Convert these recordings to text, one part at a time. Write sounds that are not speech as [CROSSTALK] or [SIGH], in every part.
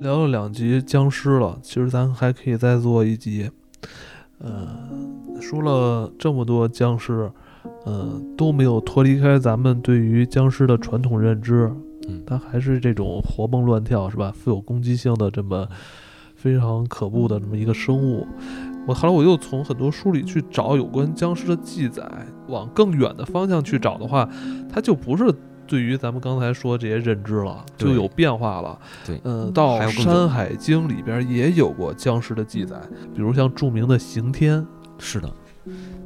聊了两集僵尸了，其实咱还可以再做一集。呃，说了这么多僵尸，呃，都没有脱离开咱们对于僵尸的传统认知。嗯，它还是这种活蹦乱跳，是吧？富有攻击性的这么非常可怖的这么一个生物。我后来我又从很多书里去找有关僵尸的记载，往更远的方向去找的话，它就不是对于咱们刚才说这些认知了，就有变化了。对，嗯，到《山海经》里边也有过僵尸的记载，比如像著名的刑天。是的。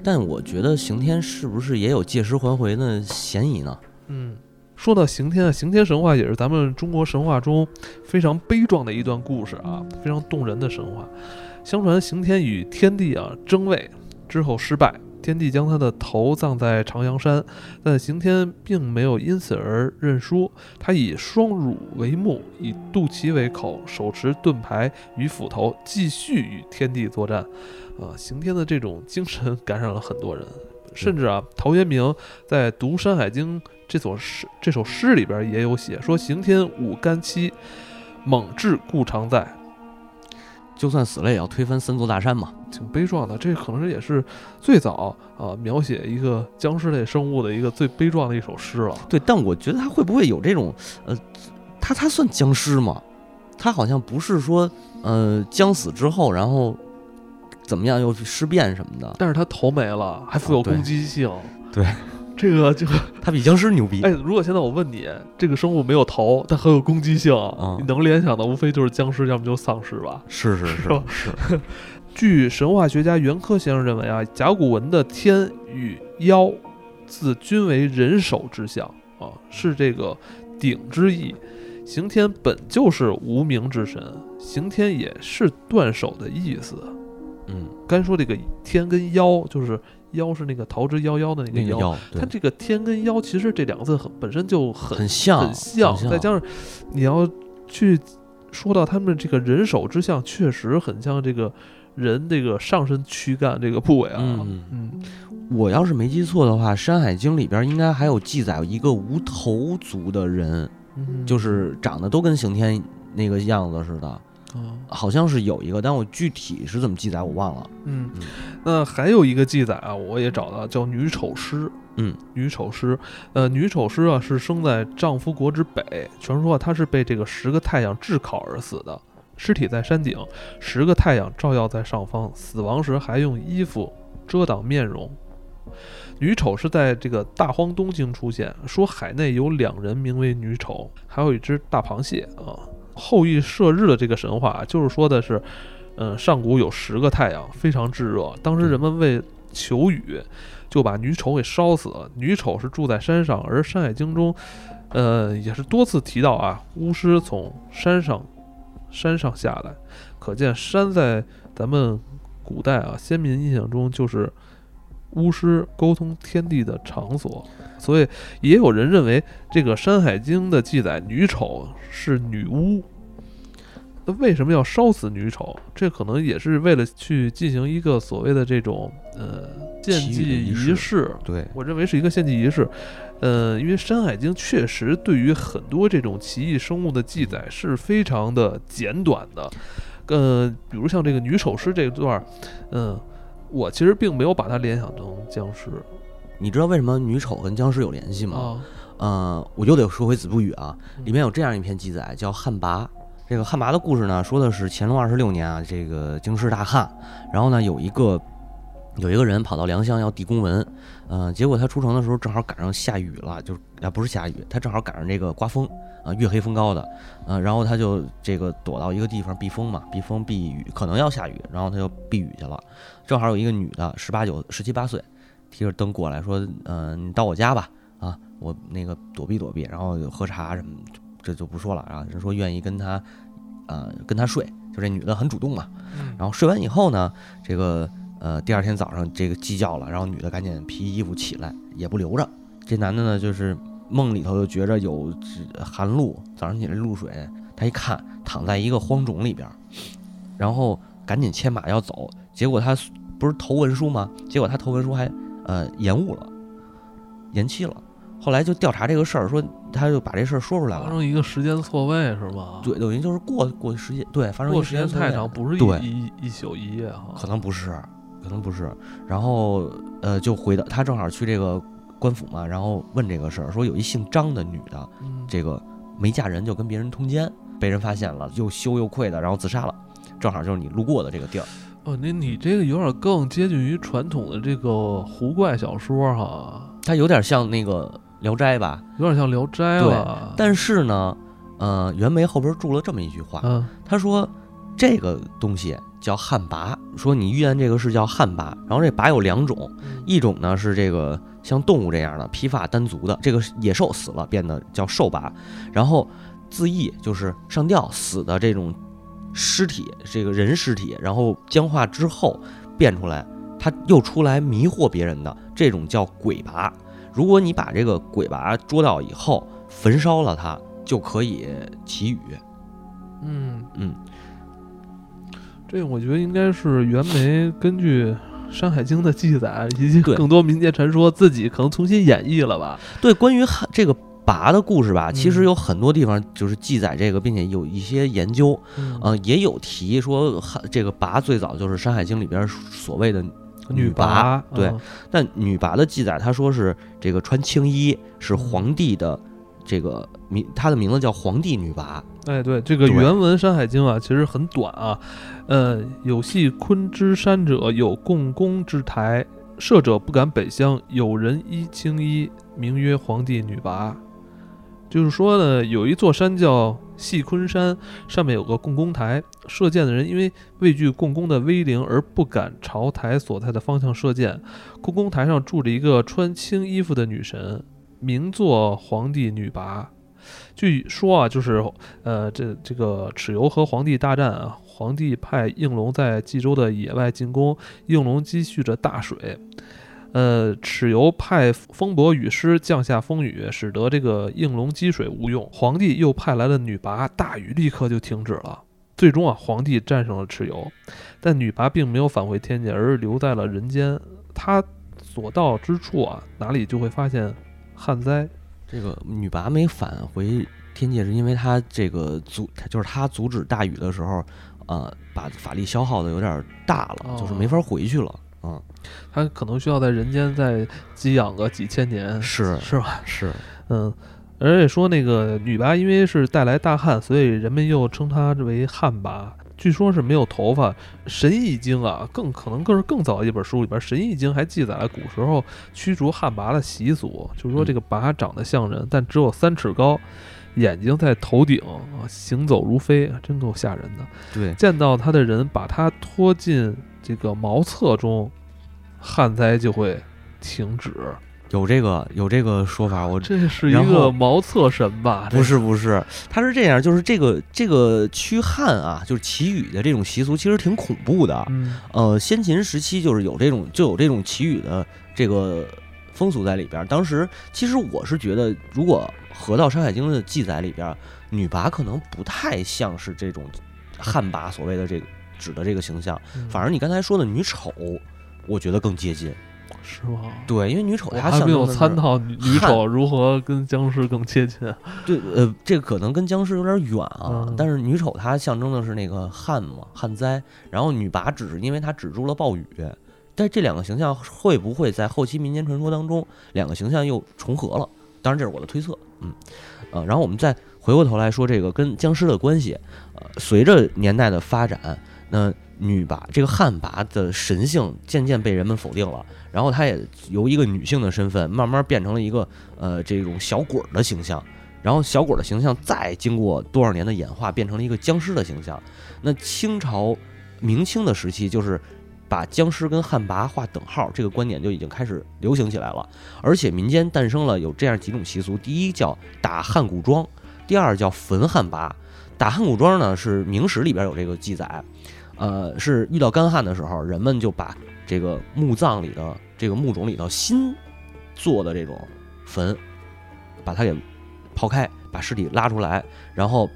但我觉得刑天是不是也有借尸还魂的嫌疑呢？嗯，说到刑天啊，刑天神话也是咱们中国神话中非常悲壮的一段故事啊，非常动人的神话。相传刑天与天帝啊争位之后失败，天帝将他的头葬在长阳山，但刑天并没有因此而认输，他以双乳为目，以肚脐为口，手持盾牌与斧头，继续与天帝作战。啊，刑天的这种精神感染了很多人，甚至啊，陶渊明在读《山海经》这首诗这首诗里边也有写，说刑天五干戚，猛志故常在。就算死了也要推翻三座大山嘛。挺悲壮的，这可能也是最早啊描写一个僵尸类生物的一个最悲壮的一首诗了。对，但我觉得他会不会有这种，呃，他他算僵尸吗？他好像不是说，呃，将死之后，然后怎么样又去尸变什么的。但是他头没了，还富有攻击性。对，这个就他比僵尸牛逼。哎，如果现在我问你，这个生物没有头，但很有攻击性，嗯你能联想的无非就是僵尸，要么就是丧尸吧？是是是 [LAUGHS] 据神话学家袁科先生认为啊，甲骨文的天与妖字均为人手之象啊，是这个鼎之意。刑天本就是无名之神，刑天也是断手的意思。嗯，刚说这个天跟妖，就是妖是那个逃之夭夭的那个妖，它这个天跟妖其实这两个字很本身就很很像，很像，再加上你要去说到他们这个人手之相，确实很像这个人这个上身躯干这个部位啊。嗯嗯。我要是没记错的话，《山海经》里边应该还有记载一个无头族的人，嗯。就是长得都跟刑天那个样子似的，啊好像是有一个，但我具体是怎么记载我忘了。嗯嗯，那还有一个记载啊，我也找到叫女丑尸。嗯，女丑尸，呃，女丑尸啊是生在丈夫国之北，传说啊她是被这个十个太阳炙烤而死的，尸体在山顶，十个太阳照耀在上方，死亡时还用衣服遮挡面容。女丑是在这个大荒东经出现，说海内有两人名为女丑，还有一只大螃蟹啊。后羿射日的这个神话就是说的是，嗯，上古有十个太阳，非常炙热，当时人们为求雨，就把女丑给烧死了。女丑是住在山上，而《山海经》中，呃，也是多次提到啊，巫师从山上山上下来，可见山在咱们古代啊先民印象中就是巫师沟通天地的场所，所以也有人认为这个《山海经》的记载女丑是女巫。那为什么要烧死女丑？这可能也是为了去进行一个所谓的这种呃献祭仪式。对，我认为是一个献祭仪式。呃，因为《山海经》确实对于很多这种奇异生物的记载是非常的简短的。呃，比如像这个女丑尸这一段儿，嗯、我其实并没有把它联想成僵尸你知道为什么女丑跟僵尸有联系吗？啊。呃，我又得说回《子不语》啊，里面有这样一篇记载，叫汉魃。这个汉魃的故事呢，说的是乾隆二十六年啊，这个京师大旱，然后呢，有一个有一个人跑到良乡要递公文，呃，结果他出城的时候正好赶上下雨了，就是啊不是下雨，他正好赶上这个刮风啊，月黑风高的，呃，然后他就这个躲到一个地方避风嘛，避风避雨，可能要下雨，然后他就避雨去了。正好有一个女的，十八九、十七八岁，提着灯过来说，嗯、你到我家吧，啊，我那个躲避躲避，然后喝茶什么，这就不说了啊。人说愿意跟他，呃，跟他睡，就这女的很主动嘛。嗯然后睡完以后呢，这个呃第二天早上这个鸡叫了，然后女的赶紧披衣服起来，也不留着。这男的呢，就是梦里头就觉着有这寒露，早上起来露水，他一看躺在一个荒冢里边儿，然后赶紧牵马要走，结果他不是投文书吗？结果他投文书还呃延误了，延期了。后来就调查这个事儿，说他就把这事儿说出来了。发生一个时间错位是吗？对，等于就是过过时间，对，发生时间太长，不是一一一宿一夜哈。可能不是，可能不是。然后呃，就回到他正好去这个官府嘛，然后问这个事儿，说有一姓张的女的，嗯，这个没嫁人就跟别人通奸，被人发现了，又羞又愧的，然后自杀了。正好就是你路过的这个地儿，哦，那你这个有点更接近于传统的这个狐怪小说哈，它有点像那个《聊斋》吧？有点像《聊斋》对了。但是呢，呃，袁枚后边注了这么一句话，嗯他说这个东西叫旱魃，说你遇见这个是叫旱魃，然后这魃有两种，一种呢是这个像动物这样的披发单足的，这个野兽死了变得叫兽魃，然后自缢就是上吊死的这种尸体，这个人尸体，然后僵化之后变出来，它又出来迷惑别人的这种叫鬼魃。如果你把这个鬼魃捉到以后，焚烧了它，就可以祈雨。嗯，嗯，这个我觉得应该是袁枚根据《山海经》的记载以及更多民间传说，自己可能重新演绎了吧。对，关于汉这个拔的故事吧，其实嗯。有很多地方就是记载这个，并且有一些研究，嗯。呃，也有提说汉这个拔最早就是《山海经》里边所谓的女拔，对嗯。但女拔的记载，他说是这个穿青衣，是嗯。皇帝的这个名，他的名字叫皇帝女娃。哎，对，这个原文《山海经》啊，其实很短啊。呃，有系昆之山者，有共工之台，射者不敢北乡。有人衣青衣，名曰皇帝女娃。就是说呢，有一座山叫细昆山，上面有个共工台，射箭的人因为畏惧共工的威灵而不敢朝台所在的方向射箭。共工台上住着一个穿青衣服的女神，名作皇帝女魃。据说啊，就是呃，这这个蚩尤和皇帝大战啊，皇帝派应龙在冀州的野外进攻，应龙积蓄着大水，呃，蚩尤派风伯雨师降下风雨，使得这个应龙积水无用。皇帝又派来了女魃，大雨立刻就停止了。最终啊，皇帝战胜了蚩尤，但女魃并没有返回天界，而是留在了人间。她所到之处啊，哪里就会发现旱灾。这个女魃没返回天界，是因为她这个阻，她就是她阻止大雨的时候，呃，把法力消耗的有点大了，就是没法回去了。嗯，她可能需要在人间再寄养个几千年，是是吧？是，嗯，而且说那个女魃因为是带来大旱，所以人们又称她为旱魃。据说是没有头发，《神异经》啊，更可能更是更早的一本书里边，《神异经》还记载了古时候驱逐旱魃的习俗，就是说这个魃长得像人，但只有三尺高，眼睛在头顶，啊，行走如飞，真够吓人的。对，见到他的人把他拖进这个茅厕中，旱灾就会停止。有这个有这个说法，我这是一个茅厕神吧？不是不是，他是这样，就是这个这个驱旱啊，就是祈雨的这种习俗，其实挺恐怖的。嗯呃，先秦时期就是有这种就有这种祈雨的这个风俗在里边儿。当时其实我是觉得，如果合到《山海经》的记载里边儿，女魃可能不太像是这种旱魃所谓的这个指的这个形象，嗯反而你刚才说的女丑，我觉得更接近。是吗？对，因为女丑她还没有参透女丑如何跟僵尸更接近。对，呃，这个可能跟僵尸有点远啊，嗯但是女丑她象征的是那个旱嘛，旱灾，然后女魃只是因为她止住了暴雨，但这两个形象会不会在后期民间传说当中，两个形象又重合了？当然这是我的推测，嗯，呃，然后我们再回过头来说这个跟僵尸的关系，呃，随着年代的发展，那女魃这个旱魃的神性渐渐被人们否定了，然后她也由一个女性的身份慢慢变成了一个呃这种小鬼的形象。然后小鬼的形象再经过多少年的演化，变成了一个僵尸的形象。那清朝、明清的时期，就是把僵尸跟旱魃划等号，这个观点就已经开始流行起来了。而且民间诞生了有这样几种习俗：第一叫打汉古桩，第二叫焚旱魃。打汉古桩呢，是明史里边有这个记载，呃，是遇到干旱的时候，人们就把这个墓葬里的这个墓冢里头新做的这种坟，把它给刨开，把尸体拉出来，然后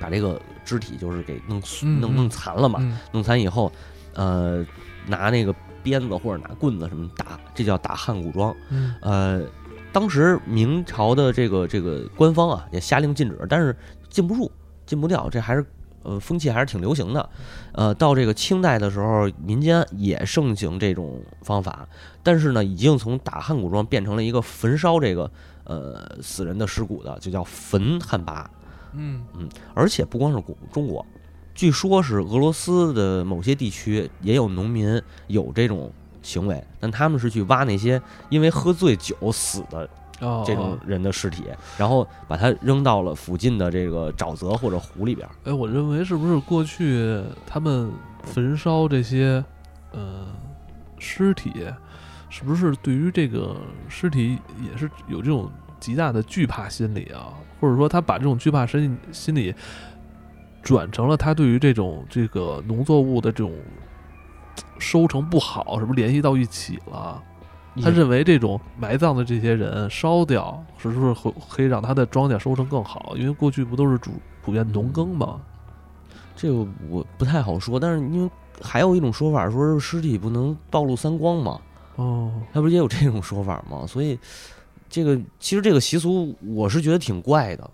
把这个肢体就是给弄弄弄嗯残了嘛。嗯弄残以后，呃，拿那个鞭子或者拿棍子什么打，这叫打汉古装。嗯呃，当时明朝的这个这个官方啊也下令禁止，但是禁不住，禁不掉，这还是呃风气还是挺流行的。呃，到这个清代的时候，民间也盛行这种方法，但是呢，已经从打汉古状变成了一个焚烧这个呃死人的尸骨的，就叫焚汉魃。嗯嗯而且不光是国中国，据说是俄罗斯的某些地区也有农民有这种行为，但他们是去挖那些因为喝醉酒死的哦，这种人的尸体，然后把它扔到了附近的这个沼泽或者湖里边儿。哎，我认为是不是过去他们焚烧这些呃尸体，是不是对于这个尸体也是有这种极大的惧怕心理啊？或者说他把这种惧怕心心理转成了他对于这种这个农作物的这种收成不好，是不是联系到一起了？他认为这种埋葬的这些人烧掉，是不是会可以让他的庄稼收成更好？因为过去不都是主普遍农耕吗？这个我不太好说，但是因为还有一种说法说是尸体不能暴露三光嘛，哦，他不是也有这种说法吗？所以这个其实这个习俗我是觉得挺怪的，